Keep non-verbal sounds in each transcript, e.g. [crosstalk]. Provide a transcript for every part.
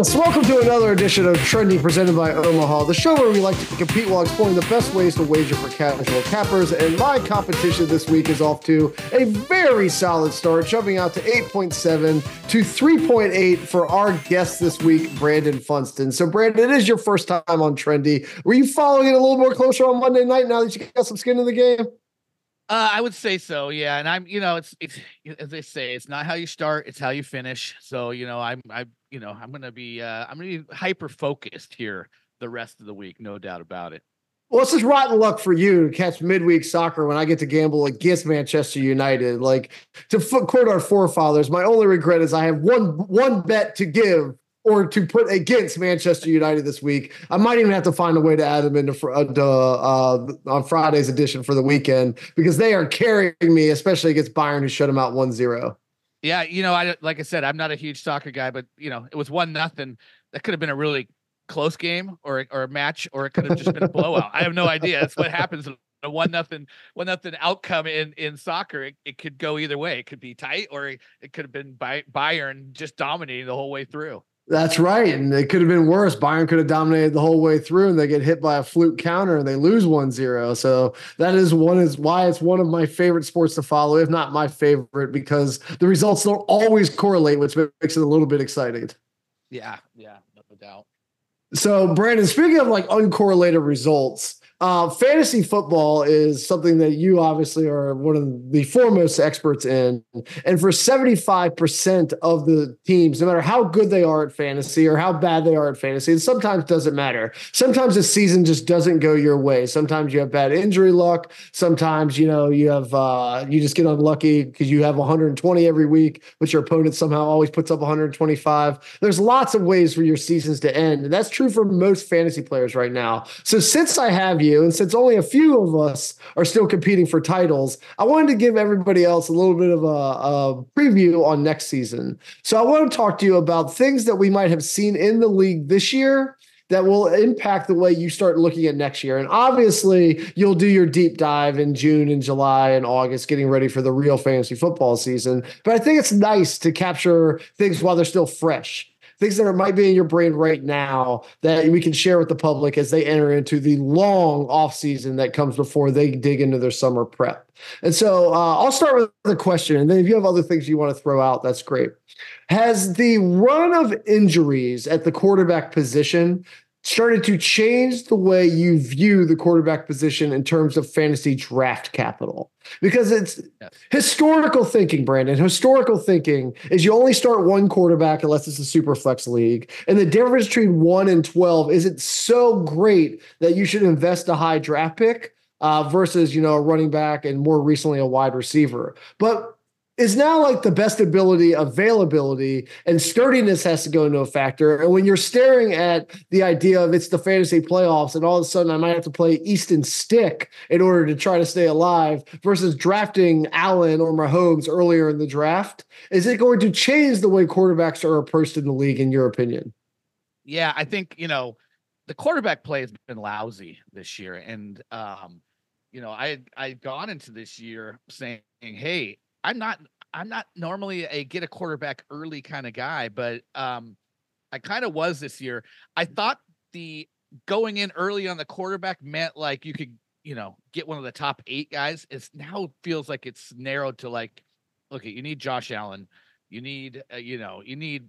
Yes, welcome to another edition of Trendy presented by Omaha, the show where we like to compete while exploring the best ways to wager for casual cappers. And my competition this week is off to a very solid start, jumping out to 8.7 to 3.8 for our guest this week, Brandon Funston. So, Brandon, it is your first time on Trendy. Were you following it a little more closer on Monday night now that you got some skin in the game? Uh, I would say so, yeah. And I'm, you know, it's it's as they say, it's not how you start, it's how you finish. So, you know, I'm, I, you know, I'm gonna be, uh, I'm gonna be hyper focused here the rest of the week, no doubt about it. Well, it's just rotten luck for you to catch midweek soccer when I get to gamble against Manchester United. Like to quote our forefathers, my only regret is I have one one bet to give or to put against Manchester United this week. I might even have to find a way to add them into uh, uh, on Friday's edition for the weekend because they are carrying me, especially against Bayern, who shut them out 1 0. Yeah, you know, I like I said, I'm not a huge soccer guy, but you know, it was one nothing. That could have been a really close game or or a match, or it could have just been a blowout. I have no idea. That's what happens. A one nothing one nothing outcome in in soccer. It, it could go either way. It could be tight, or it, could have been by Bayern just dominating the whole way through. That's right. And it could have been worse. Bayern could have dominated the whole way through and they get hit by a fluke counter and they lose 1-0. So that is one is why it's one of my favorite sports to follow, if not my favorite, because the results don't always correlate, which makes it a little bit exciting. Yeah, yeah, no doubt. So Brandon, speaking of like uncorrelated results, uh, fantasy football is something that you obviously are one of the foremost experts in. And for 75% of the teams, no matter how good they are at fantasy or how bad they are at fantasy, it sometimes doesn't matter. Sometimes the season just doesn't go your way. Sometimes you have bad injury luck. Sometimes, you know, you have, uh, you just get unlucky because you have 120 every week, but your opponent somehow always puts up 125. There's lots of ways for your seasons to end. And that's true for most fantasy players right now. So since I have you, you. And since only a few of us are still competing for titles, I wanted to give everybody else a little bit of a, a preview on next season. So I want to talk to you about things that we might have seen in the league this year that will impact the way you start looking at next year. And obviously, you'll do your deep dive in June and July and August, getting ready for the real fantasy football season. But I think it's nice to capture things while they're still fresh things that might be in your brain right now that we can share with the public as they enter into the long off season that comes before they dig into their summer prep. And so uh, I'll start with the question, and then if you have other things you want to throw out, that's great. Has the run of injuries at the quarterback position started to change the way you view the quarterback position in terms of fantasy draft capital. Because it's yes. historical thinking brandon. Historical thinking is you only start one quarterback unless it's a super flex league. And the difference between 1 and 12 isn't so great that you should invest a high draft pick uh, versus you know a running back and more recently a wide receiver. But is now like the best ability availability and sturdiness has to go into a factor. And when you're staring at the idea of it's the fantasy playoffs and all of a sudden I might have to play Easton Stick in order to try to stay alive versus drafting Allen or Mahomes earlier in the draft, is it going to change the way quarterbacks are approached in the league, in your opinion? Yeah, I think, you know, the quarterback play has been lousy this year. And, um, you know, I I had gone into this year saying, "Hey, I'm not I'm not normally a get a quarterback early kind of guy, but um I kind of was this year. I thought the going in early on the quarterback meant like you could, you know, get one of the top 8 guys. It's now feels like it's narrowed to like okay, you need Josh Allen, you need uh, you know, you need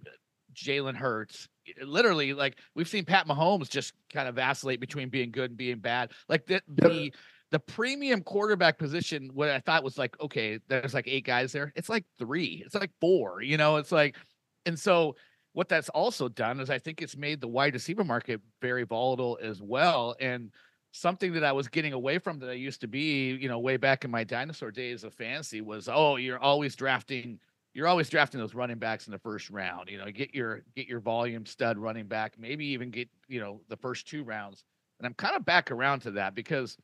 Jalen Hurts. Literally, like we've seen Pat Mahomes just kind of vacillate between being good and being bad. Like the, the the premium quarterback position, what I thought was like, okay, there's like eight guys there. It's like three, it's like four, you know, it's like, and so what that's also done is I think it's made the wide receiver market very volatile as well. And something that I was getting away from that I used to be, you know, way back in my dinosaur days of fantasy was, oh, you're always drafting, you're always drafting those running backs in the first round. You know, get your get your volume stud running back, maybe even get, you know, the first two rounds. And I'm kind of back around to that because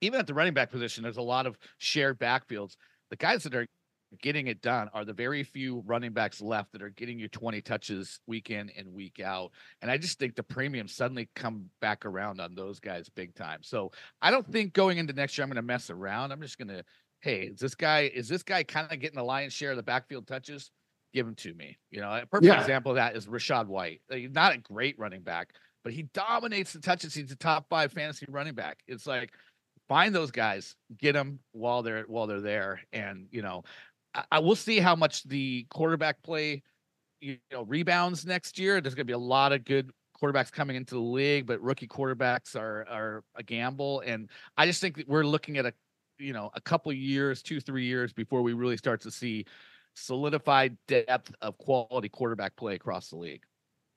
even at the running back position, there's a lot of shared backfields. The guys that are getting it done are the very few running backs left that are getting you 20 touches week in and week out. And I just think the premium suddenly come back around on those guys big time. So I don't think going into next year I'm going to mess around. I'm just going to, hey, is this guy is this guy kind of getting the lion's share of the backfield touches? Give him to me. You know, a perfect yeah. example of that is Rachaad White. Uh, he's not a great running back, but he dominates the touches. He's a top five fantasy running back. It's like find those guys, get them while they're while they're there, and you know I, I will see how much the quarterback play, you know, rebounds next year. There's going to be a lot of good quarterbacks coming into the league, but rookie quarterbacks are are a gamble, and I just think that we're looking at a you know a couple years, two three years before we really start to see solidified depth of quality quarterback play across the league.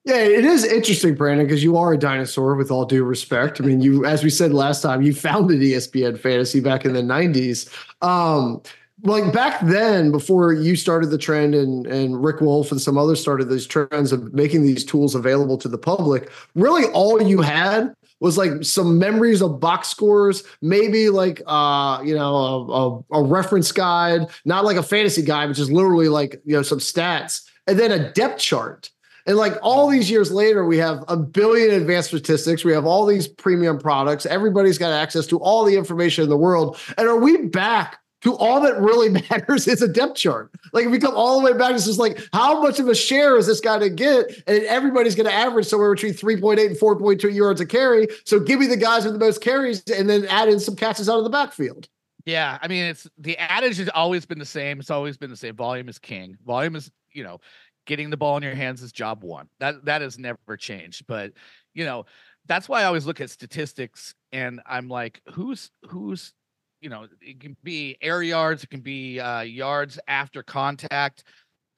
Yeah, it is interesting, Brandon, because you are a dinosaur with all due respect. I mean, you, as we said last time, you founded ESPN Fantasy back in the 90s. Um, like back then, before you started the trend and and Rick Wolf and some others started these trends of making these tools available to the public, really all you had was like some memories of box scores, maybe like uh, you know, a, a, a reference guide, not like a fantasy guide, but just literally like you know, some stats, and then a depth chart. And like all these years later, we have a billion advanced statistics. We have all these premium products. Everybody's got access to all the information in the world. And are we back to all that really [laughs] matters is a depth chart. Like if we come all the way back, it's just like how much of a share is this guy to get? And everybody's going to average somewhere between 3.8 and 4.2 yards a carry. So give me the guys with the most carries and then add in some catches out of the backfield. Yeah, I mean, it's the adage has always been the same. It's always been the same. Volume is king. Volume is, you know, getting the ball in your hands is job one. That that has never changed. But you know, that's why I always look at statistics and I'm like, who's who's you know, it can be air yards, it can be uh, yards after contact.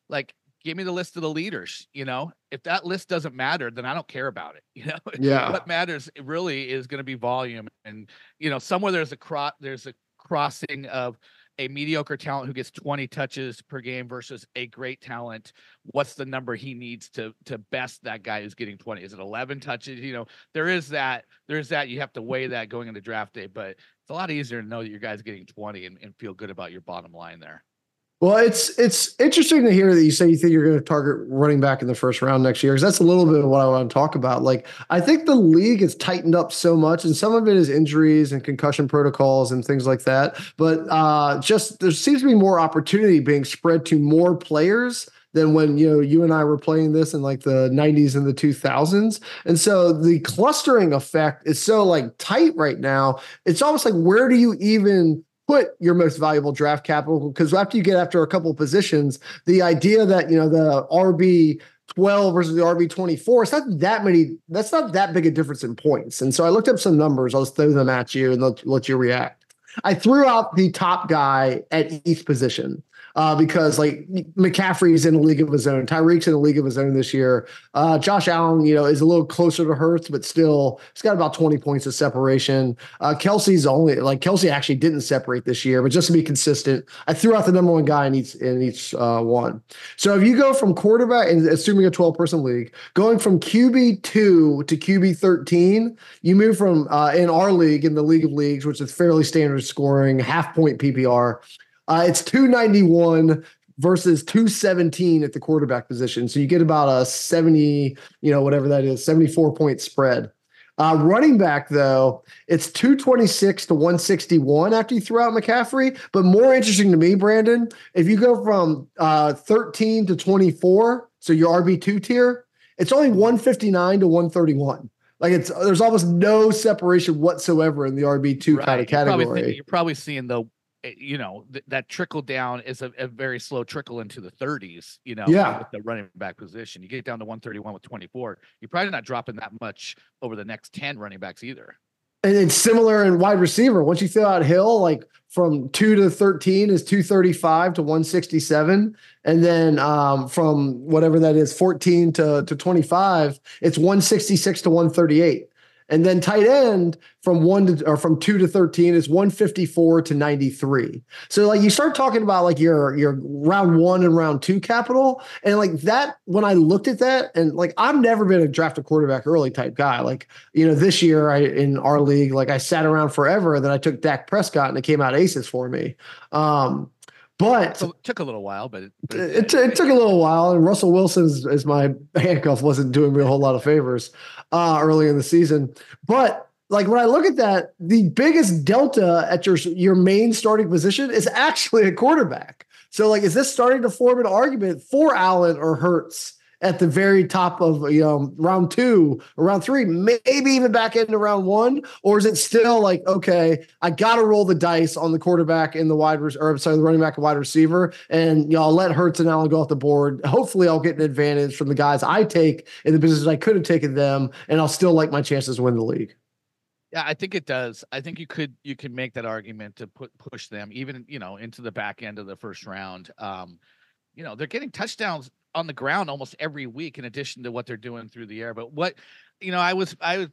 Like, give me the list of the leaders. You know, if that list doesn't matter, then I don't care about it. [laughs] You know, yeah. what matters really is going to be volume, and you know, somewhere there's a cross, there's a crossing of a mediocre talent who gets 20 touches per game versus a great talent what's the number he needs to to best that guy who's getting 20 is it 11 touches? You know there is that there's that you have to weigh mm-hmm. that going into draft day but it's a lot easier to know that your guy's getting 20 and, and feel good about your bottom line there. Well, it's it's interesting to hear that you say you think you're going to target running back in the first round next year because that's a little bit of what I want to talk about. Like, I think the league has tightened up so much, and some of it is injuries and concussion protocols and things like that. But uh, just there seems to be more opportunity being spread to more players than when you know you and I were playing this in like the 90s and the 2000s. And so the clustering effect is so like tight right now. It's almost like where do you even put your most valuable draft capital because after you get after a couple of positions, the idea that you know the RB 12 versus the RB 24, it's not that many, that's not that big a difference in points. And so I looked up some numbers, I'll throw them at you and let, let you react. I threw out the top guy at each position uh, because like McCaffrey's in a league of his own, Tyreek's in a league of his own this year. Uh, Josh Allen, you know, is a little closer to Hurts, but still, he's got about 20 points of separation. Uh, Kelce's only like Kelce actually didn't separate this year, but just to be consistent, I threw out the number one guy in each in each uh, one. So if you go from quarterback and assuming a 12 person league, going from QB two to QB 13, you move from uh, in our league in the league of leagues, which is fairly standard scoring, half point PPR. Uh, it's 291 versus 217 at the quarterback position. So you get about a 70, you know, whatever that is, 74 point spread. Uh, running back, though, it's 226 to 161 after you throw out McCaffrey. But more interesting to me, Brandon, if you go from uh, 13 to 24, so your RB2 tier, it's only 159 to 131. Like it's there's almost no separation whatsoever in the RB two right. kind of category. You're probably, you're probably seeing the you know th- that trickle down is a, a, very slow trickle into the 30s you know yeah. with the running back position. You get down to 131 with 24 you're probably not dropping that much over the next 10 running backs either. And it's similar in wide receiver once you fill out hill like from 2 to 13 is 235 to 167 and then um, from whatever that is 14 to, to 25 it's 166 to 138 And then tight end from one to or from two to 13 is 154 to 93. So like you start talking about like your your round one and round two capital. And like that, when I looked at that, and like I've never been a draft a quarterback early type guy. Like, you know, this year I in our league, like I sat around forever, and then I took Dak Prescott and it came out aces for me. Um, but it took a little while, but it, it, it, it, took a little while. And Russell Wilson is my [laughs] handcuff wasn't doing me a whole lot of favors uh, early in the season. But like when I look at that, the biggest delta at your your main starting position is actually a quarterback. So like, is this starting to form an argument for Allen or Hurts at the very top of you know round two round three, maybe even back into round one, or is it still like okay, I got to roll the dice on the quarterback and the wide or sorry, the running back and wide receiver, and you know I'll let Hurts and Allen go off the board. Hopefully, I'll get an advantage from the guys I take in the business I could have taken them, and I'll still like my chances to win the league. Yeah, I think it does. I think you could you can make that argument to put push them even you know into the back end of the first round. Um, you know they're getting touchdowns on the ground almost every week in addition to what they're doing through the air. But what, you know, I was, I would,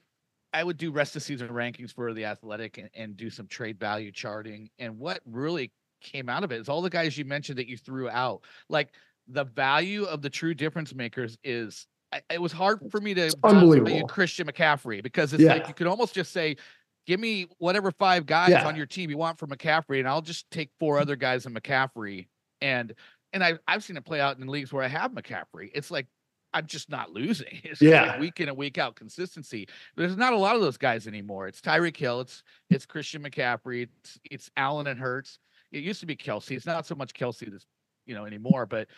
I would do rest of season rankings for the athletic and, and do some trade value charting. And what really came out of it is all the guys you mentioned that you threw out, like the value of the true difference makers is it was hard for me to unbelievable Christian McCaffrey because it's yeah. like you could almost just say, give me whatever five guys yeah. on your team you want for McCaffrey, and I'll just take four mm-hmm. other guys in McCaffrey. And and I, I've seen it play out in leagues where I have McCaffrey. It's like I'm just not losing. [laughs] It's yeah. Like week in and week out consistency. There's not a lot of those guys anymore. It's Tyreek Hill. It's it's Christian McCaffrey. It's it's Allen and Hurts. It used to be Kelce. It's not so much Kelce this you know anymore, but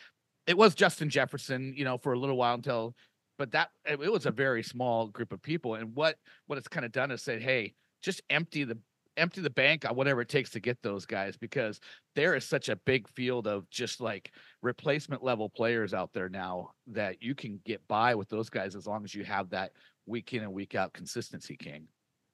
it was Justin Jefferson. You know for a little while until, but that it was a very small group of people. And what what it's kind of done is said, hey, just empty the empty the bank on whatever it takes to get those guys because there is such a big field of just like replacement level players out there now that you can get by with those guys as long as you have that week in and week out consistency king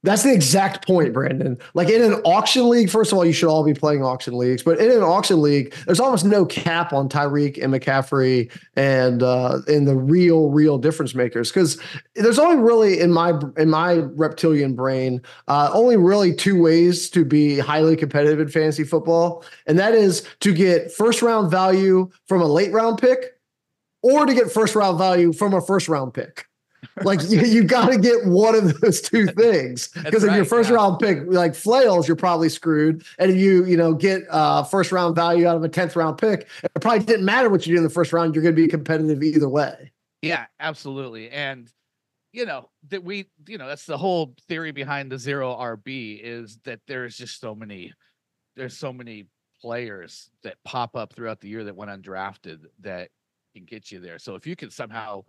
that's the exact point, Brandon. Like in an auction league, first of all, you should all be playing auction leagues, but in an auction league, there's almost no cap on Tyreek and McCaffrey and uh in the real, real difference makers. Because there's only really in my in my reptilian brain, uh, only really two ways to be highly competitive in fantasy football, and that is to get first round value from a late round pick or to get first round value from a first round pick. Like you, you got to get one of those two [laughs] things because if right, your first yeah. round pick like flails, you're probably screwed. And if you you know get uh, first round value out of a tenth round pick, it probably didn't matter what you do in the first round. You're going to be competitive either way. Yeah, absolutely. And you know that we you know that's the whole theory behind the zero RB is that there's just so many there's so many players that pop up throughout the year that went undrafted that can get you there. So if you can somehow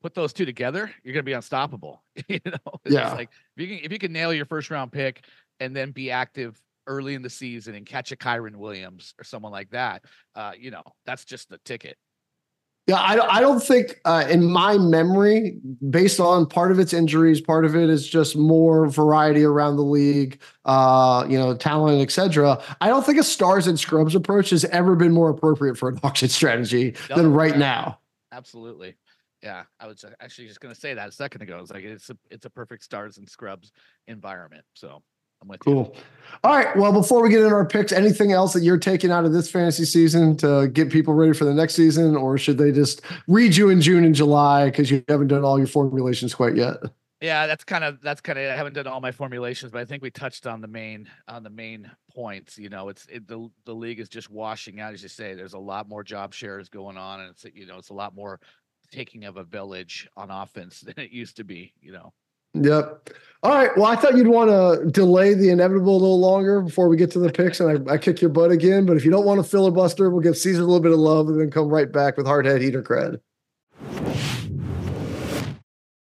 put those two together, you're going to be unstoppable. [laughs] you know, it's yeah. like if you can if you can nail your first round pick and then be active early in the season and catch a Kyren Williams or someone like that, uh, you know, that's just the ticket. Yeah, I, I don't think uh, in my memory, based on part of its injuries, part of it is just more variety around the league, uh, you know, talent, etc. I don't think a stars and scrubs approach has ever been more appropriate for an [laughs] auction strategy no, than right now. Absolutely. Yeah, I was uh, actually just going to say that a second ago. It's like it's a it's a perfect stars and scrubs environment. So I'm with cool. you. Cool. All right. Well, before we get into our picks, anything else that you're taking out of this fantasy season to get people ready for the next season, or should they just read you in June and July because you haven't done all your formulations quite yet? Yeah, that's kind of that's kind of I haven't done all my formulations, but I think we touched on the main on the main points. You know, it's it, the the league is just washing out, as you say. There's a lot more job shares going on, and it's you know it's a lot more taking of a village on offense [laughs] than it used to be, you know. Yep. All right. Well, I thought you'd want to delay the inevitable a little longer before we get to the picks, and I, I kick your butt again. But if you don't want to filibuster, we'll give Caesar a little bit of love and then come right back with hardhead heater cred.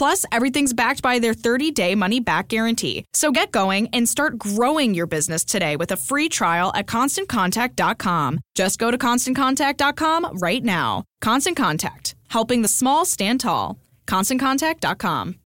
Plus, everything's backed by their 30 day money back guarantee. So get going and start growing your business today with a free trial at constantcontact.com. Just go to constantcontact.com right now. Constant Contact, helping the small stand tall. ConstantContact.com.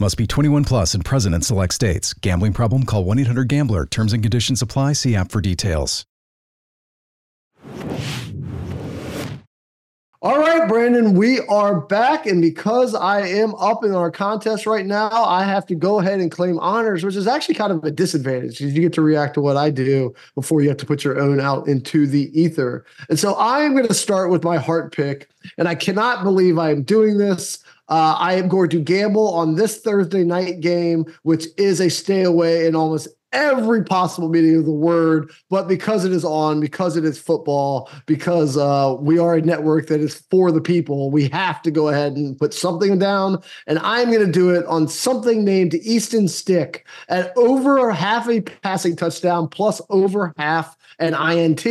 Must be 21 plus and present in select states. Gambling problem? Call 1 800 GAMBLER. Terms and conditions apply. See app for details. All right, Brandon, we are back. And because I am up in our contest right now, I have to go ahead and claim honors, which is actually kind of a disadvantage because you get to react to what I do before you have to put your own out into the ether. And so I'm going to start with my heart pick. And I cannot believe I am doing this. Uh, I am going to gamble on this Thursday night game, which is a stay away in almost every possible meaning of the word. But because it is on, because it is football, because uh, we are a network that is for the people, we have to go ahead and put something down. And I'm going to do it on something named Easton Stick at over half a passing touchdown plus over half an INT.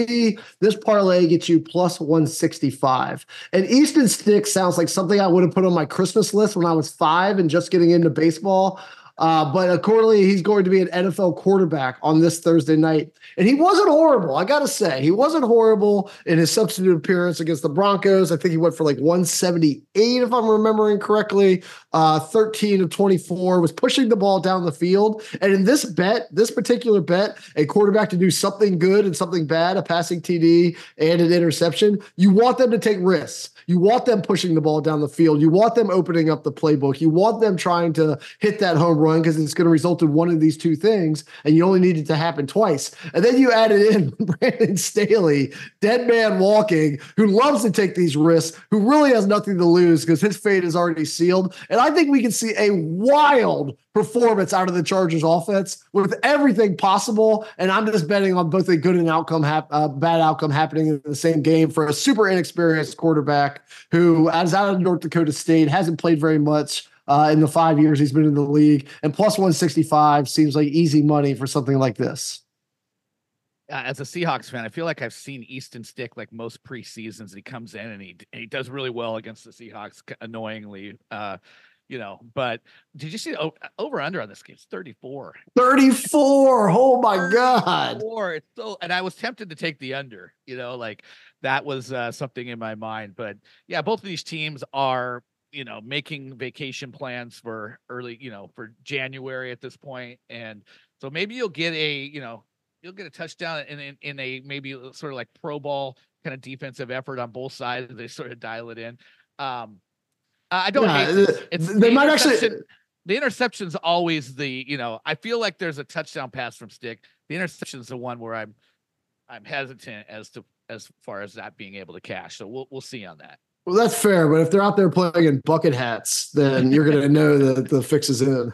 This parlay gets you plus 165. And Easton Stick sounds like something I would have put on my Christmas list when I was five and just getting into baseball. Uh, but accordingly, he's going to be an NFL quarterback on this Thursday night. And he wasn't horrible. I got to say, he wasn't horrible in his substitute appearance against the Broncos. I think he went for like 178, if I'm remembering correctly. Uh, 13 of 24 was pushing the ball down the field. And in this bet, this particular bet, a quarterback to do something good and something bad, a passing TD and an interception, you want them to take risks. You want them pushing the ball down the field. You want them opening up the playbook. You want them trying to hit that home run because it's going to result in one of these two things, and you only need it to happen twice. And then you added in [laughs] Brandon Staley, dead man walking, who loves to take these risks, who really has nothing to lose because his fate is already sealed. And I think we can see a wild performance out of the Chargers offense with everything possible. And I'm just betting on both a good and outcome, hap- uh, bad outcome happening in the same game for a super inexperienced quarterback who, as out of North Dakota State, hasn't played very much. Uh, in the five years he's been in the league, and plus 165 seems like easy money for something like this. Uh, as a Seahawks fan, I feel like I've seen Easton Stick like most preseasons. He comes in and he he does really well against the Seahawks, annoyingly. Uh, you know, but did you see oh, over under on this game? It's 34. 34. Oh my 34. God. It's so and I was tempted to take the under, you know, like that was uh, something in my mind. But yeah, both of these teams are, you know, making vacation plans for early, you know, for January at this. And so maybe you'll get a, you know, you'll get a touchdown in, in, in a maybe sort of like pro ball kind of defensive effort on both sides. They sort of dial it in. Um, I don't yeah. It's they the might actually the interception's always the, you know, I feel like there's a touchdown pass from Stick. The interception's the one where I'm I'm hesitant as to as far as that being able to cash. So we'll we'll see on that. Well, that's fair, but if they're out there playing in bucket hats, then you're going to know that the fix is in.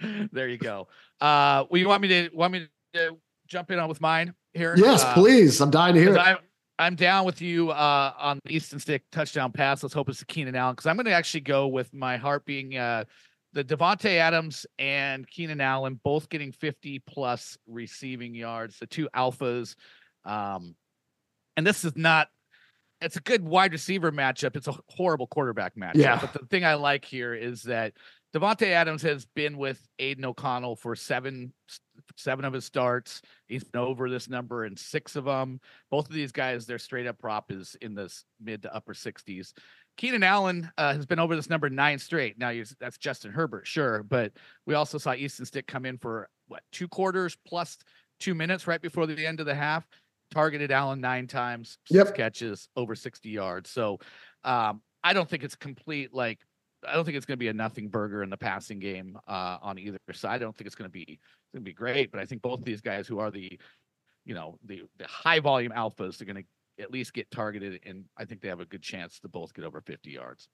[laughs] there you go. Uh, well, you want me to want me to jump in on with mine here? Yes, uh, please. I'm dying to hear. I, I'm down with you uh, on the Easton Stick touchdown pass. Let's hope it's Keenan Allen because I'm going to actually go with my heart being uh, the Davante Adams and Keenan Allen both getting 50 plus receiving yards, the two alphas. Um, and this is not. It's a good wide receiver matchup. It's a horrible quarterback matchup. Yeah. But the thing I like here is that Davante Adams has been with Aidan O'Connell for seven seven of his starts. He's been over this number in six of them. Both of these guys, their straight up prop is in the mid to upper 60s. Keenan Allen uh, has been over this number nine straight. Now that's Justin Herbert, sure, but we also saw Easton Stick come in for what two quarters plus two minutes right before the end of the half. Targeted Allen nine times, six yep. catches, over 60 yards. So um, I don't think it's complete like I don't think it's going to be a nothing burger in the passing game uh, on either side. I don't think it's going to be it's going to be great, but I think both of these guys who are the you know the the high volume alphas are going to at least get targeted, and I think they have a good chance to both get over 50 yards.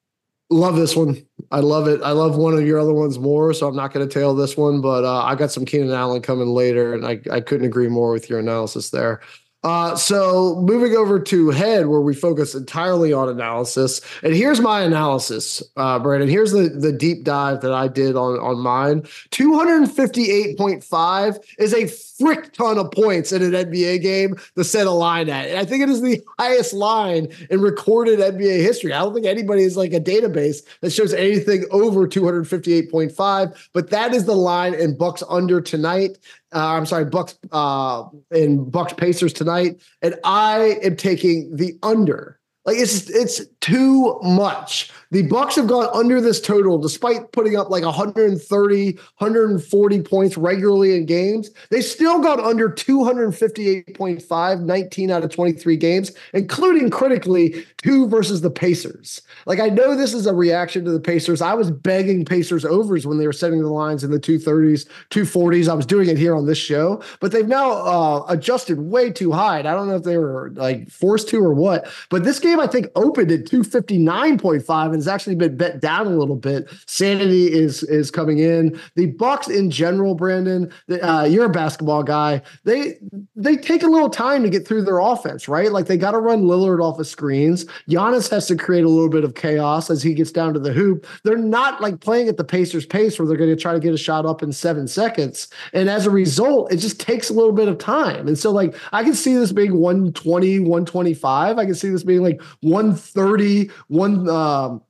Love this one. I love it. I love one of your other ones more, so I'm not going to tail this one. But uh, I got some Keenan Allen coming later, and I, I couldn't agree more with your analysis there. Uh, so moving over to head, where we focus entirely on analysis, and here's my analysis, uh, Brandon. Here's the the deep dive that I did on on mine. Two hundred fifty eight point five is a frick ton of points in an NBA game to set a line at, and I think it is the highest line in recorded NBA history. I don't think anybody is like a database that shows anything over two hundred fifty eight point five, but that is the line in Bucks under tonight. Uh, I'm sorry, Bucks uh, in Bucks Pacers tonight, and I am taking the under. Like it's it's too much. The Bucks have gone under this total despite putting up like 130, 140 points regularly in games. They still got under 258.5, 19 out of 23 games, including critically two versus the Pacers. Like I know this is a reaction to the Pacers. I was begging Pacers overs when they were setting the lines in the 230s, 240s. I was doing it here on this show, but they've now uh, adjusted way too high. And I don't know if they were like forced to or what, but this game I think opened at 259.5 and has actually been bet down a little bit. Sanity is is coming in. The Bucks in general, Brandon, uh, you're a basketball guy. They they take a little time to get through their offense, right? Like they got to run Lillard off of screens. Giannis has to create a little bit of chaos as he gets down to the hoop. They're not like playing at the Pacers pace where they're going to try to get a shot up in seven seconds. And as a result, it just takes a little bit of time. And so like I can see this being 120, 125. I can see this being like 130, one um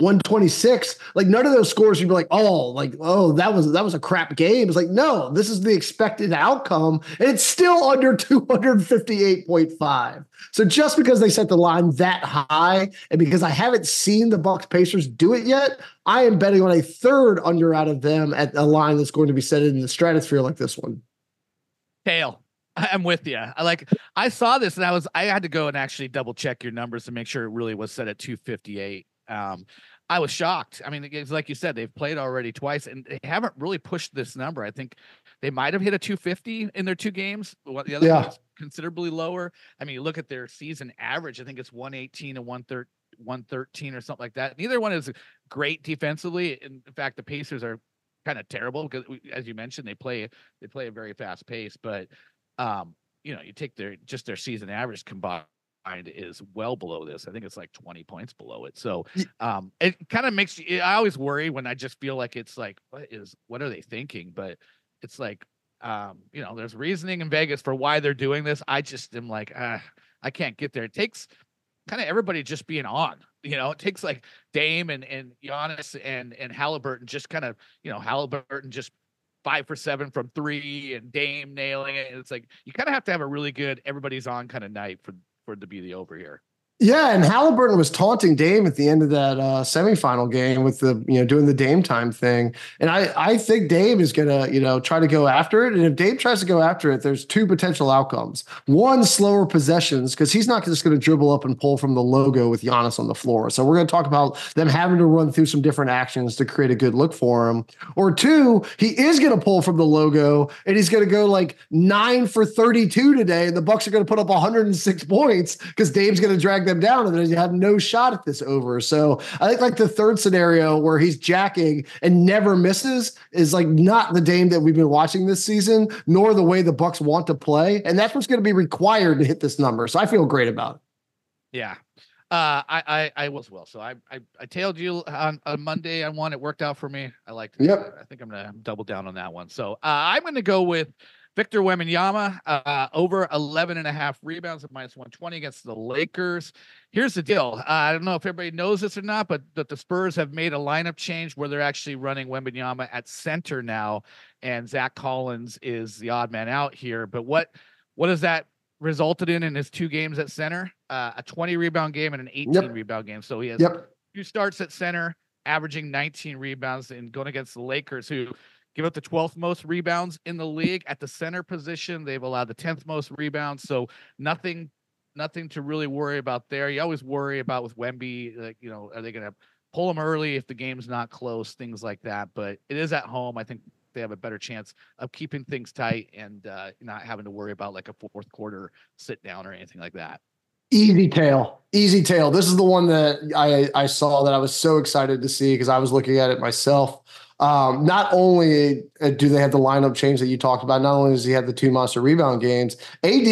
126 like none of those scores you'd be like oh like oh that was that was a crap game it's like no this is the expected outcome and it's still under 258.5 so just because they set the line that high and because i haven't seen the bucks pacers do it yet i am betting on a third under out of them at a line that's going to be set in the stratosphere like this one tail I'm with you. I like I saw this and I was I had to go and actually double check your numbers to make sure it really was set at 258. Um, I was shocked. I mean, it's like you said, they've played already twice and they haven't really pushed this number. I think they might have hit a 250 in their two games. The other yeah. considerably lower. I mean, you look at their season average, I think it's 118 and 113 or something like that. Neither one is great defensively. In fact, the Pacers are kind of terrible because as you mentioned, they play they play a very fast pace, but um, you know, you take their just their season average combined is well below this. I think it's like 20 points below it. So um it kind of makes you I always worry when I just feel like it's like what is what are they thinking? But it's like um, you know, there's reasoning in Vegas for why they're doing this. I just am like, uh, I can't get there. It takes kind of everybody just being on. You know, it takes like Dame and and Giannis and and Halliburton just kind of, you know, Halliburton just five for seven from three and Dame nailing it. It's like you kind of have to have a really good everybody's on kind of night for to be the over here. Yeah, and Halliburton was taunting Dame at the end of that uh, semifinal game with the you know doing the Dame time thing, and I I think Dame is gonna you know try to go after it, and if Dame tries to go after it, there's two potential outcomes. One, slower possessions because he's not just going to dribble up and pull from the logo with Giannis on the floor. So we're going to talk about them having to run through some different actions to create a good look for him. Or two, he is going to pull from the logo and he's going to go like nine for 32 today, and the Bucks are going to put up 106 points because Dame's going to drag them down, and then you have no shot at this over. So I think like the third scenario where he's jacking and never misses is like not the Dame that we've been watching this season, nor the way the Bucks want to play, and that's what's going to be required to hit this number. So I feel great about it. Yeah. Uh, I, I, I was well. So I, I, I tailed you on, on Monday. I won. It worked out for me. I liked it. Yep. I think I'm gonna double down on that one. So uh, I'm gonna go with Victor Wembanyama uh, over 11 and a half rebounds at minus 120 against the Lakers. Here's the deal. Uh, I don't know if everybody knows this or not, but that the Spurs have made a lineup change where they're actually running Wembanyama at center now, and Zach Collins is the odd man out here. But what what has that resulted in in his two games at center? Uh, a 20 rebound game and an 18 yep. rebound game. So he has yep. two starts at center, averaging 19 rebounds, and going against the Lakers, who give up the 12th most rebounds in the league at the center position. They've allowed the 10th most rebounds. So nothing, nothing to really worry about there. You always worry about with Wemby, like, you know, are they going to pull him early if the game's not close, things like that. But it is at home. I think they have a better chance of keeping things tight and uh, not having to worry about like a fourth quarter sit down or anything like that. Easy tail, easy tail. This is the one that I I saw that I was so excited to see because I was looking at it myself. Um, not only uh, do they have the lineup change that you talked about, not only does he have the two monster rebound games, AD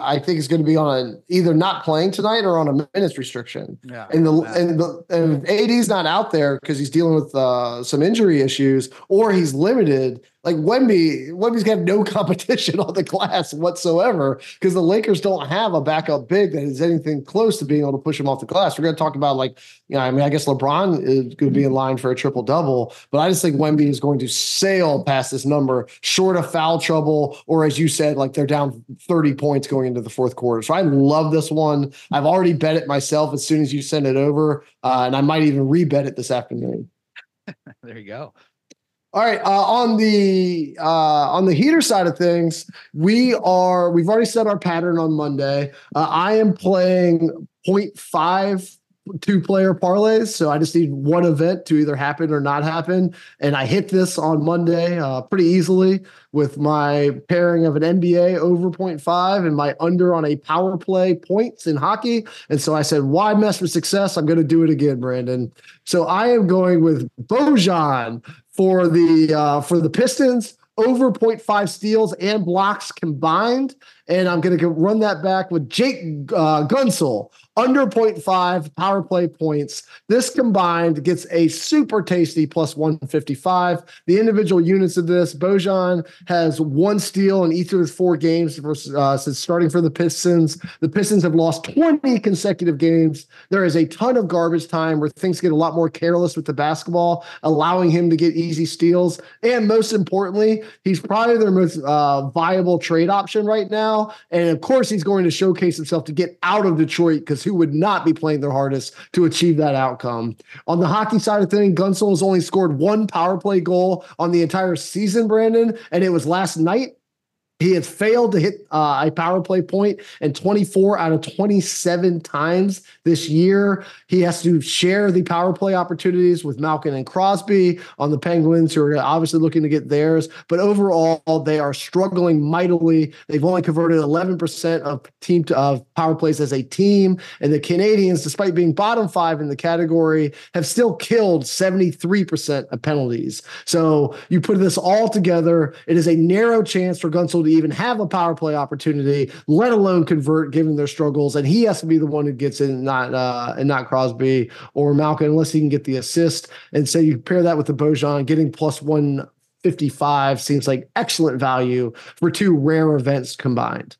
I think is going to be on a, either not playing tonight or on a minutes restriction. Yeah, and the yeah. and the and AD's not out there because he's dealing with uh, some injury issues or he's limited like Wemby, Wemby's got no [laughs] competition on the glass whatsoever because the Lakers don't have a backup big that is anything close to being able to push him off the glass. We're going to talk about like, you know, I mean, I guess LeBron is going to be in line for a triple double, but I just think Wemby is going to sail past this number short of foul trouble, or as you said, like they're down 30 points going into the fourth quarter. So I love this one. I've already bet it myself as soon as you send it over, uh, and I might even rebet it this afternoon. [laughs] there you go. All right. Uh, on the uh, on the heater side of things, we are we've already set our pattern on Monday. Uh, I am playing 0.5 two player parlays. So I just need one event to either happen or not happen. And I hit this on Monday uh, pretty easily with my pairing of an NBA over 0.5 and my under on a power play points in hockey. And so I said, why mess with success? I'm going to do it again, Brandon. So I am going with Bojan for the uh, for the Pistons over 0.5 steals and blocks combined. And I'm going to run that back with Jake uh, Guentzel under 0.5 power play points. This combined gets a super tasty plus 155. The individual units of this, Bojan has one steal in each of his four games versus, uh, since starting for the Pistons. The Pistons have lost 20 consecutive games. There is a ton of garbage time where things get a lot more careless with the basketball, allowing him to get easy steals. And most importantly, he's probably their most uh, viable trade option right now. And of course, he's going to showcase himself to get out of Detroit because who would not be playing their hardest to achieve that outcome. On the hockey side of things, Guentzel has only scored one power play goal on the entire season, Brandon, and it was last night He has failed to hit uh, a power play point and 24 out of 27 times this year. He has to share the power play opportunities with Malkin and Crosby on the Penguins, who are obviously looking to get theirs. But overall, they are struggling mightily. They've only converted 11% of team to, of power plays as a team, and the Canadiens, despite being bottom five in the category, have still killed 73% of penalties. So you put this all together, it is a narrow chance for Guentzel even have a power play opportunity, let alone convert, given their struggles. And he has to be the one who gets in, not uh, and not Crosby or Malkin, unless he can get the assist. And so you pair that with the Bojan getting plus one fifty five seems like excellent value for two rare events combined.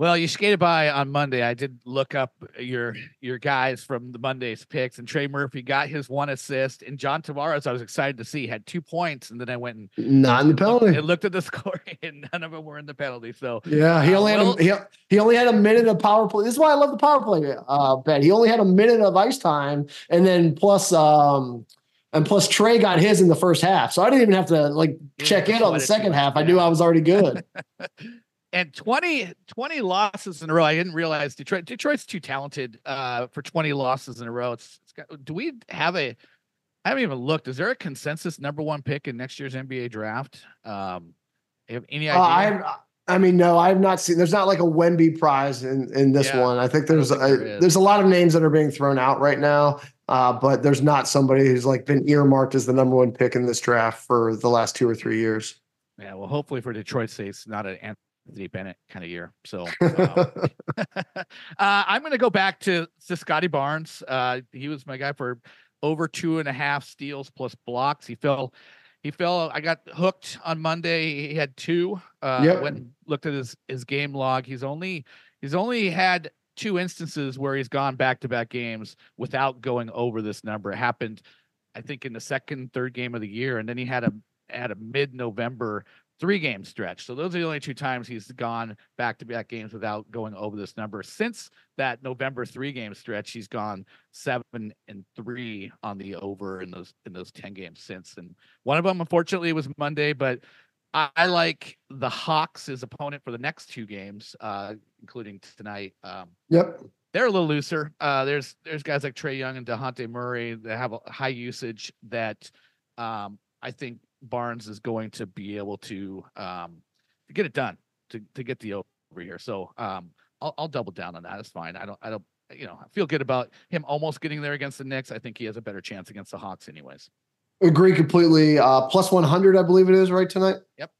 Well, you skated by on Monday. I did look up your your guys from the Monday's picks, and Trey Murphy got his one assist, and John Tavares. I was excited to see had two points, and then I went and not in the penalty. And looked at the [laughs] score, and none of them were in the penalty. So yeah, he uh, only well, had a, he, he only had a minute of power play. This is why I love the power play uh, bet. He only had a minute of ice time, and then plus um and plus Trey got his in the first half, so I didn't even have to like check in on the second half. I knew I was already good. [laughs] and 20, 20 losses in a row. I didn't realize Detroit. Detroit's too talented uh, for 20 losses in a row. It's, it's got, do we have a, I haven't even looked. Is there a consensus number one pick in next year's NBA draft? Um, have any idea? Uh, I mean, no, I have not seen. There's not like a Wemby prize in in this yeah, one. I think there's I think there there's a lot of names that are being thrown out right now, uh, but there's not somebody who's like been earmarked as the number one pick in this draft for the last two or three years. Yeah, well, hopefully for Detroit's sake, it's not an Anthony Bennett kind of year. So um, [laughs] [laughs] uh, I'm going to go back to, to Scottie Barnes. Uh, he was my guy for over two and a half steals plus blocks. He fell. He fell. I got hooked on Monday. He had two. Uh, yep. When looked at his his game log, he's only he's only had two instances where he's gone back to back games without going over this number. It happened, I think, in the second, third game of the year, and then he had a had a mid November three game stretch. So those are the only two times he's gone back to back games without going over this number. Since that November three game stretch, he's gone seven and three on the over in those in those 10 games since. And one of them, unfortunately, was Monday, but I, I like the Hawks as opponent for the next two games, uh, including tonight. Um, yep. They're a little looser. Uh, there's there's guys like Trae Young and Dejounte Murray that have a high usage that um, I think Barnes is going to be able to um, to get it done to to get the over here. So um, I'll, I'll double down on that. It's fine. I don't I don't you know I feel good about him almost getting there against the Knicks. I think he has a better chance against the Hawks, anyways. Agree completely. Uh, plus one hundred, I believe it is right tonight. Yep.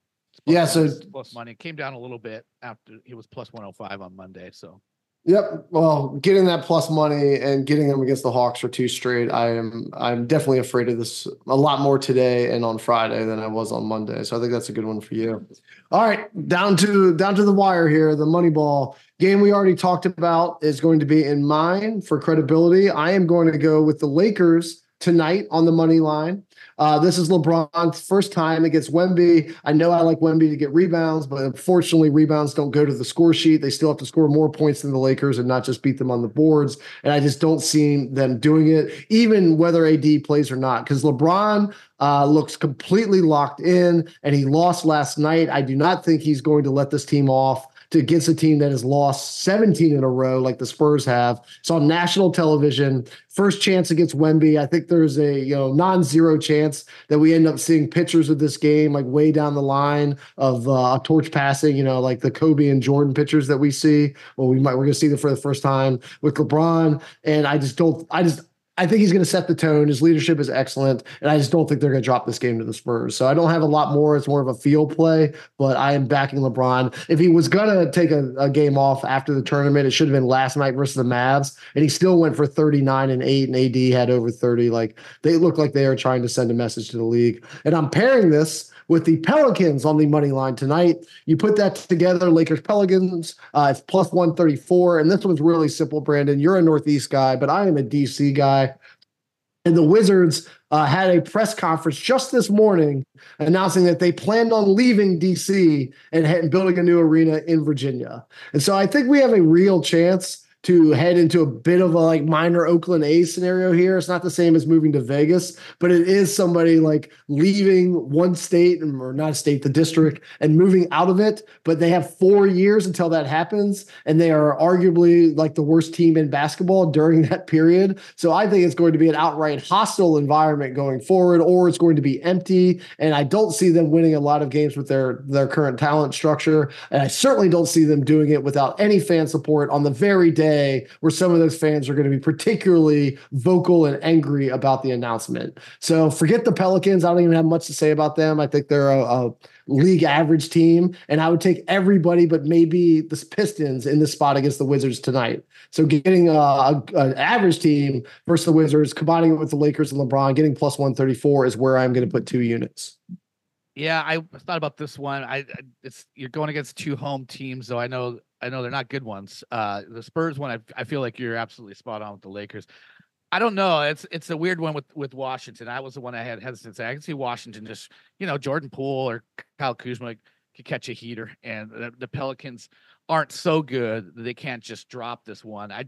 Yeah. So plus money came down a little bit after he was plus one hundred oh five on Monday. So Yep. Well, getting that plus money and getting them against the Hawks for two straight, I am I'm definitely afraid of this a lot more today and on Friday than I was on Monday. So I think that's a good one for you. All right, down to down to the wire here. The money ball game we already talked about is going to be in mine for credibility. I am going to go with the Lakers tonight on the money line. Uh, this is LeBron's first time against Wemby. I know I like Wemby to get rebounds, but unfortunately, rebounds don't go to the score sheet. They still have to score more points than the Lakers and not just beat them on the boards. And I just don't see them doing it, even whether AD plays or not, because LeBron uh, looks completely locked in and he lost last night. I do not think he's going to let this team off to against a team that has lost 17 in a row, like the Spurs have. It's on national television. First chance against Wemby. I think there's a you know non-zero chance that we end up seeing pictures of this game like way down the line of uh, torch passing. You know, like the Kobe and Jordan pictures that we see. Well, we might we're to see them for the first time with LeBron, and I just don't. I just I think he's going to set the tone. His leadership is excellent, and I just don't think they're going to drop this game to the Spurs. So I don't have a lot more. It's more of a field play, but I am backing LeBron. If he was going to take a, a, game off after the tournament, it should have been last night versus the Mavs, and he still went for 39 and 8, and AD had over 30. Like they look like they are trying to send a message to the league. And I'm pairing this with the Pelicans on the money line tonight. You put that together, Lakers Pelicans, uh, it's plus 134. And this one's really simple, Brandon. You're a Northeast guy, but I am a DC guy. And the Wizards uh, had a press conference just this morning announcing that they planned on leaving DC and, and building a new arena in Virginia. And so I think we have a real chance to head into a bit of a like minor Oakland A's scenario here. It's not the same as moving to Vegas, but it is somebody like leaving one state or not a state, the district, and moving out of it. But they have four years until that happens, and they are arguably like the worst team in basketball during [laughs] that period. So I think it's going to be an outright hostile environment going forward, or it's going to be empty. And I don't see them winning a lot of games with their their current talent structure, and I certainly don't see them doing it without any fan support on the very day where some of those fans are going to be particularly vocal and angry about the announcement. So forget the Pelicans. I don't even have much to say about them. I think they're a, a league average team, and I would take everybody but maybe the Pistons in the spot against the Wizards tonight. So getting an average team versus the Wizards, combining it with the Lakers and LeBron, getting plus one thirty four is where I'm going to put two units. Yeah, I thought about this one. I it's you're going against two home teams, though. I know I know they're not good ones. Uh, the Spurs one, I, I feel like you're absolutely spot on with the Lakers. I don't know. It's it's a weird one with with Washington. I was the one I had hesitancy. I can see Washington just you know Jordan Poole or Kyle Kuzma could catch a heater, and the, the Pelicans aren't so good that they can't just drop this one. I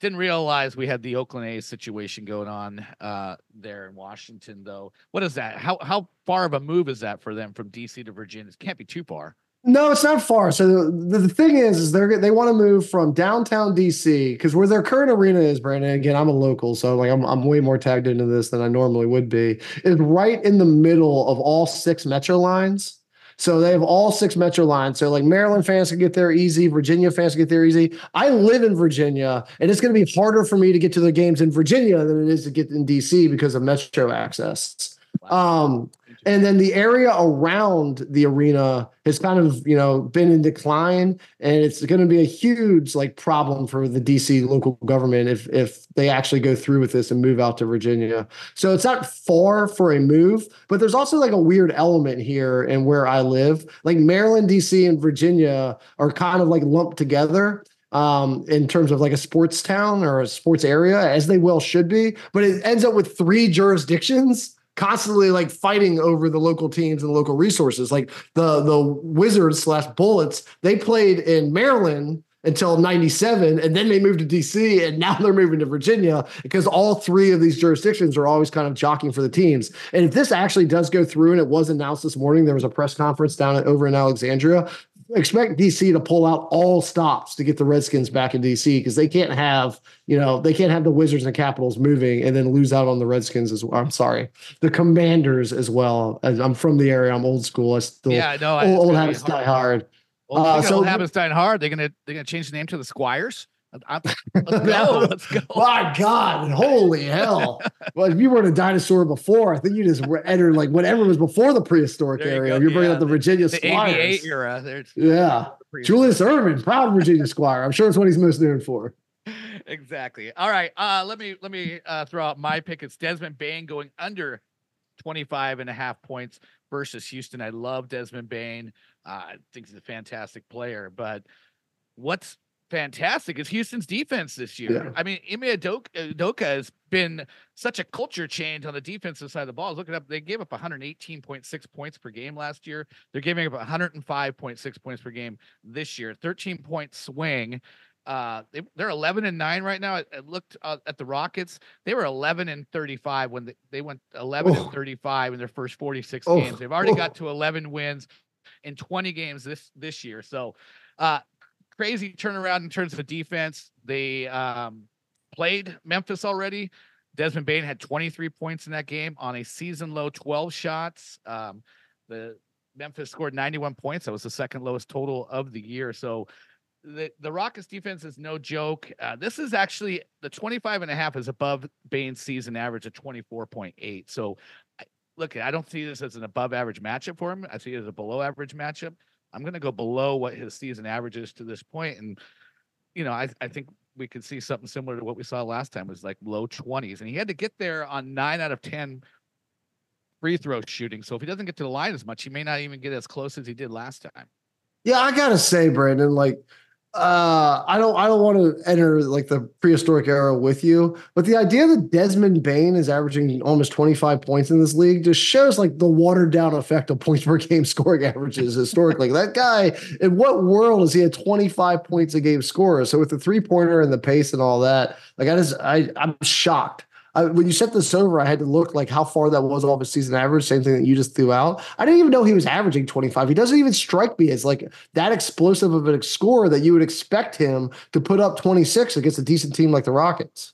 didn't realize we had the Oakland A's situation going on uh, there in Washington, though. What is that? How how far of a move is that for them from DC to Virginia? It can't be too far. No, it's not far. So the, the thing is, is they're they want to move from downtown DC because where their current arena is, Brandon. Again, I'm a local, so like I'm I'm way more tagged into this than I normally would be. Is right in the middle of all six metro lines. So they have all six metro lines. So like Maryland fans can get there easy, Virginia fans can get there easy. I live in Virginia, and it's going to be harder for me to get to the games in Virginia than it is to get in DC because of metro access. Um, and then the area around the arena has kind of you know been in decline and it's going to be a huge like problem for the dc local government if if they actually go through with this and move out to virginia so it's not far for a move but there's also like a weird element here in where i live like maryland dc and virginia are kind of like lumped together um, in terms of like a sports town or a sports area, as they well should be. But it ends up with three jurisdictions constantly like fighting over the local teams and local resources. Like the the Wizards slash Bullets, they played in Maryland until 97 and then they moved to DC and [laughs] now they're moving to Virginia because all three of these jurisdictions are always kind of jockeying for the teams. And if this actually does go through and it was announced this morning there was a press conference down at, over in Alexandria, expect DC to pull out all stops to get the Redskins back in DC because they can't have, you know, they can't have the Wizards and Capitals moving and then lose out on the Redskins as well. I'm sorry, the Commanders as well. I'm from the area. I'm old school. I still yeah, no, old, old habits die hard. Well, uh, so habits die hard. They're gonna they're gonna change the name to the Squires. I'm, [laughs] let's go. Let's go. My God, holy hell! [laughs] well, if you were a dinosaur before, I think you just entered like whatever was before the prehistoric you area. go. You're bringing Yeah, up the the- Virginia The Squires. ABA era. There's Yeah, Julius Erving, proud Virginia Squire. I'm sure it's what he's most known for. [laughs] exactly. All right. Uh, let me let me uh, throw out my pick. It's Desmond Bane going under 25 and a half points versus Houston. I love Desmond Bane. Uh, I think he's a fantastic player, but what's fantastic is Houston's defense this year. Yeah. I mean, Ime Udoka has been such a culture change on the defensive side of the ball. I was looking up, they gave up 118.6 points per game last year. They're giving up 105.6 points per game this year. 13 point swing. Uh, they, they're 11 and 9 right now. I, I looked uh, at the Rockets. They were 11 and 35 when they, they went 11 Oh. and 35 in their first 46 Oh. games. They've already Oh. got to 11 wins in 20 games this this year. So, uh, crazy turnaround in terms of defense. They um, played Memphis already. Desmond Bane had 23 points in that game on a season low 12 shots. Um, the Memphis scored 91 points. That was the second lowest total of the year. So the, the Rockets defense is no joke. Uh, this is actually the 25 and a half is above Bane's season average of 24.8. So look, I don't see this as an above average matchup for him. I see it as a below average matchup. I'm going to go below what his season average is to this point, and you know, I I think we could see something similar to what we saw last time. Was like low 20s, and he had to get there on nine out of 10 free throw shooting. So if he doesn't get to the line as much, he may not even get as close as he did last time. Yeah, I gotta say, Brandon, like uh, I don't I don't want to enter like the prehistoric era with you, but the idea that Desmond Bane is averaging almost 25 points in this league just shows like the watered down effect of points [laughs] per game scoring averages historically. that guy, in what world is he a 25 points a game scorer? So with the three pointer and the pace and all that, like I just I I'm shocked I, when you set this over, I had to look like how far that was off his season average. Same thing that you just threw out. I didn't even know he was averaging 25. He doesn't even strike me as like that explosive of a score that you would expect him to put up 26 against a decent team like the Rockets.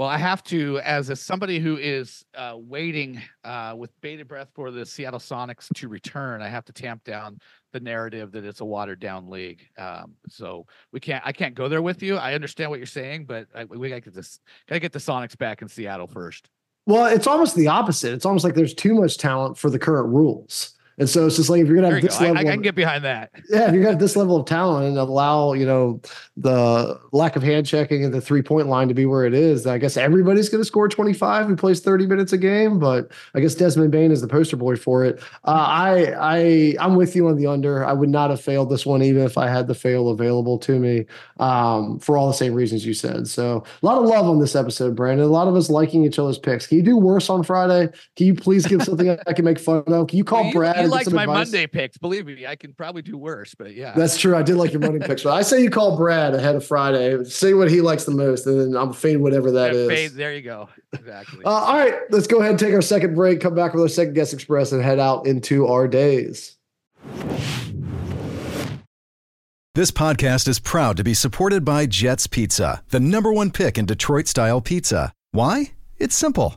Well, I have to, as a, somebody who is uh, waiting uh, with bated breath for the Seattle Sonics to return, I have to tamp down the narrative that it's a watered down league. Um, so we can't, I can't go there with you. I understand what you're saying, but I, we got to get this, got to get the Sonics back in Seattle first. Well, it's almost the opposite. It's almost like there's too much talent for the current rules. And so it's just like if you're gonna have this go. level, I, I, can get behind that. [laughs] Yeah, if you're gonna have this level of talent and allow you know the lack of hand checking and the three point line to be where it is, I guess everybody's gonna score 25 who plays 30 minutes a game. But I guess Desmond Bane is the poster boy for it. Uh, I I I'm with you on the under. I would not have failed this one even if I had the fail available to me um, for all the same reasons you said. So a lot of love on this episode, Brandon. A lot of us liking each other's picks. Can you do worse on Friday? Can you please give something I can make fun of? Can you call well, Brad? You, liked my advice? Monday picks. Believe me, I can probably do worse, but yeah. That's true. I did like your Monday picks. But I say you call Brad ahead of Friday. Say what he likes the most, and then I'm fade whatever that yeah, is. Fade, there you go. Exactly. Uh, all right, let's go ahead and take our second break. Come back with our second guess express and head out into our days. This podcast is proud to be supported by Jets Pizza, the number one pick in Detroit style pizza. Why? It's simple.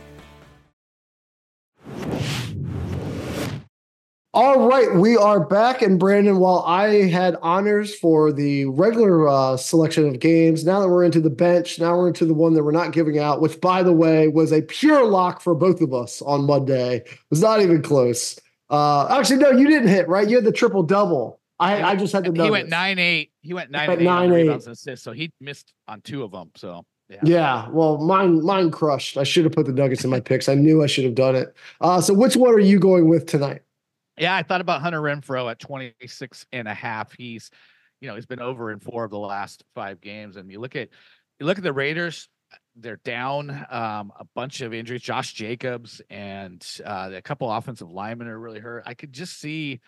All right, we are back. And Brandon, while I had honors for the regular uh, selection of games, now that we're into the bench, now we're into the one that we're not giving out, which, by the way, was a pure lock for both of us on Monday. It was not even close. Uh, actually, no, you didn't hit, right? You had the triple double. I, I just had the. He went nine eight. He went nine eight. Nine eight. Assists, so he missed on two of them. So yeah. yeah. well, mine mine crushed. I should have put the Nuggets in my picks. I knew I should have done it. Uh, so which one are you going with tonight? Yeah, I thought about Hunter Renfrow at 26 and a half. He's, you know, he's been over in four of the last five games. And you look at you look at the Raiders, they're down um, a bunch of injuries. Josh Jacobs and uh, a couple offensive linemen are really hurt. I could just see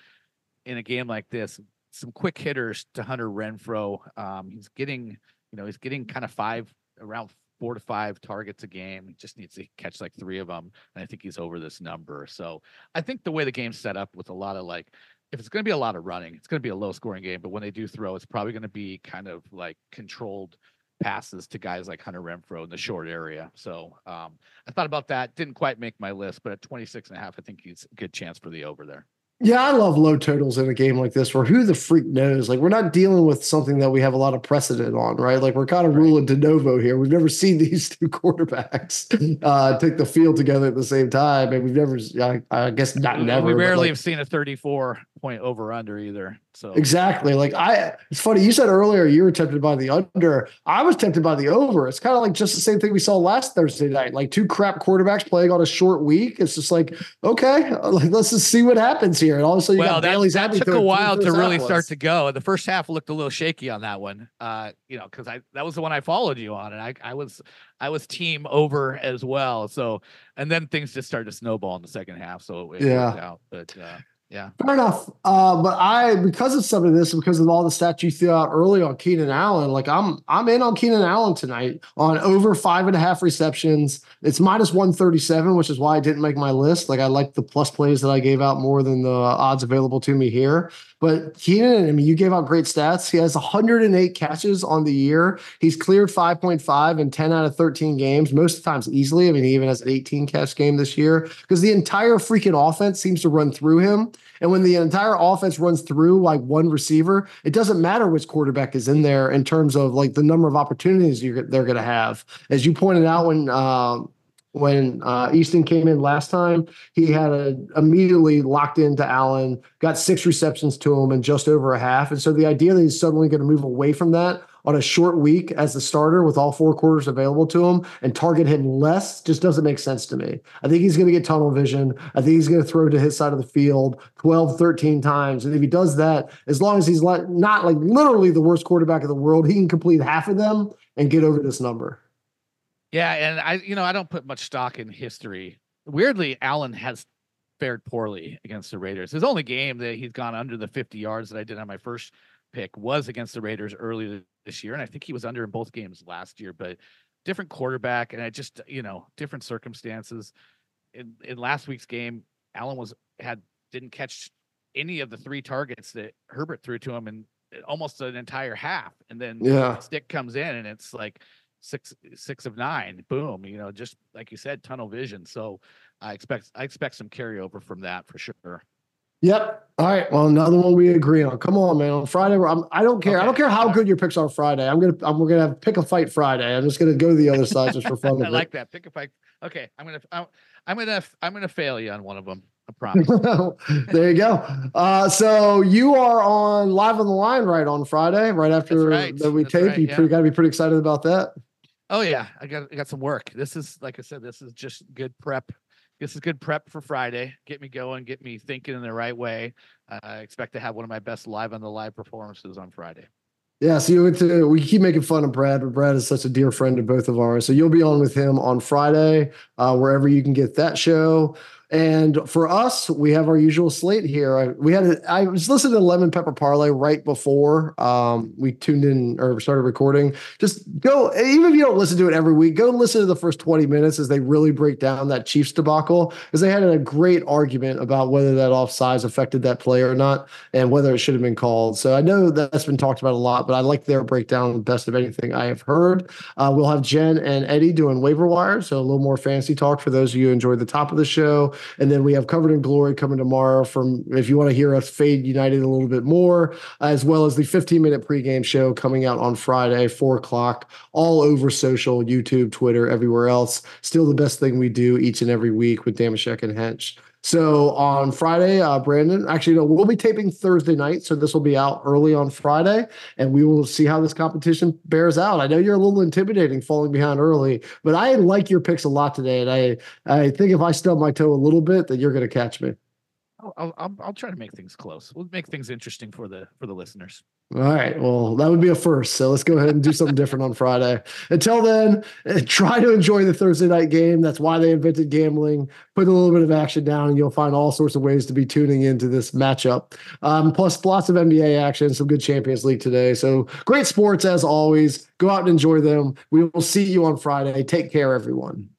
in a game like this some quick hitters to Hunter Renfrow. Um, he's getting, you know, he's getting kind of five around four to five targets a game. He just needs to catch like three of them, and I think he's over this number. So I think the way the game's set up with a lot of like, if it's going to be a lot of running, it's going to be a low scoring game. But when they do throw, it's probably going to be kind of like controlled passes to guys like Hunter Renfrow in the short area. So um, I thought about that. Didn't quite make my list, but at 26 and a half, I think he's a good chance for the over there. Yeah, I love low totals in a game like this where who the freak knows? Like, we're not dealing with something that we have a lot of precedent on, right? Like, we're kind of right. ruling de novo here. We've never seen [laughs] these two quarterbacks uh, take the field together at the same time. And we've never, I, I guess, not never. We rarely like, have seen a 34 point over under either. So exactly. Like I, it's funny. You said earlier you were tempted by the under. I was tempted by the over. It's kind of like just the same thing we saw last Thursday night. Like two crap quarterbacks playing on a short week. It's just like okay, [laughs] like let's just see what happens here. And all of a sudden, you well, got that, that took a while to really start to go. The first half looked a little shaky on that one. Uh, you know, because I that was the one I followed you on, and I I was I was team over as well. So and then things just started to snowball in the second half. So it yeah. out. But uh, Yeah. Fair enough. Uh, but I, because of some of this, because of all the stats you threw out early on Keenan Allen, like I'm, I'm in on Keenan Allen tonight on over five and a half receptions. It's minus 137, which is why I didn't make my list. Like I like the plus plays that I gave out more than the odds available to me here. But Keenan, I mean, you gave out great stats. He has 108 catches on the year. He's cleared 5.5 in 10 out of 13 games, most of the times easily. I mean, he even has an 18 catch game this year because the entire freaking offense seems to run through him. And when the entire offense runs through like one receiver, it doesn't matter which quarterback is in there in terms of like the number of opportunities they're going to have. As you pointed out when um, when uh, Easton came in last time, he had a, immediately locked into Allen, got six receptions to him in just over a half. And so the idea that he's suddenly going to move away from that on a short week as the starter with all four quarters available to him and target him less just doesn't make sense to me. I think he's going to get tunnel vision. I think he's going to throw to his side of the field 12, 13 times. And if he does that, as long as he's not like literally the worst quarterback in the world, he can complete half of them and get over this number. Yeah, and I, you know, I don't put much stock in history. Weirdly, Allen has fared poorly against the Raiders. His only game that he's gone under the 50 yards that I did on my first pick was against the Raiders early this year, and I think he was under in both games last year. But different quarterback, and I just, you know, different circumstances. In in last week's game, Allen was had didn't catch any of the three targets that Herbert threw to him in eh, almost an entire half, and then yeah, stick comes in, and it's like six six of nine boom you know just like you said tunnel vision so i expect i expect some carryover from that for sure Yep. All right. Well, another one we agree on. Come on, man. On Friday, I'm, I don't care. Okay. I don't care how good your picks are Friday. I'm gonna I'm, we're gonna have pick a fight Friday. I'm just gonna go to the other side just for fun. [laughs] I like that. Pick a fight. Okay. I'm gonna I'm, I'm gonna I'm gonna fail you on one of them. I promise. [laughs] there you go. Uh, so you are on live on the line right on Friday, right after right. that we That's tape. Right, you yeah. got to be pretty excited about that. Oh yeah, I got I got some work. This is like I said, this is just good prep. This is good prep for Friday. Get me going, get me thinking in the right way. Uh, I expect to have one of my best live on the live performances on Friday. Yeah, so to, we keep making fun of Brad, but Brad is such a dear friend of both of ours. So you'll be on with him on Friday, uh, wherever you can get that show. And for us, we have our usual slate here. I, we had a, I was listening to Lemon Pepper Parlay right before um, we tuned in or started recording. Just go, even if you don't listen to it every week, go listen to the first 20 minutes as they really break down that Chiefs debacle because they had a great argument about whether that offsides affected that play or not and whether it should have been called. So I know that's been talked about a lot, but I like their breakdown best of anything I have heard. Uh, we'll have Jen and Eddie doing waiver wire, so a little more fancy talk for those of you who enjoyed the top of the show. And then we have Covered in Glory coming tomorrow from if you want to hear us fade United a little bit more, as well as the 15 minute pregame show coming out on Friday, four o'clock, all over social, YouTube, Twitter, everywhere else. Still the best thing we do each and every week with Damashek and Hench. So on Friday, uh, Brandon, actually, no, we'll be taping Thursday night. So this will be out early on Friday, and we will see how this competition bears out. I know you're a little intimidating falling behind early, but I like your picks a lot today. And I, I think if I stub my toe a little bit, that you're going to catch me. I'll, I'll, I'll try to make things close. We'll make things interesting for the for the listeners. All right. Well, that would be a first. So let's go ahead and do something different on Friday. Until then, eh, try to enjoy the Thursday night game. That's why they invented gambling. Put a little bit of action down, and you'll find all sorts of ways to be tuning into this matchup. Um, plus, lots of NBA action, some good Champions League today. So great sports as always. Go out and enjoy them. We will see you on Friday. Take care, everyone.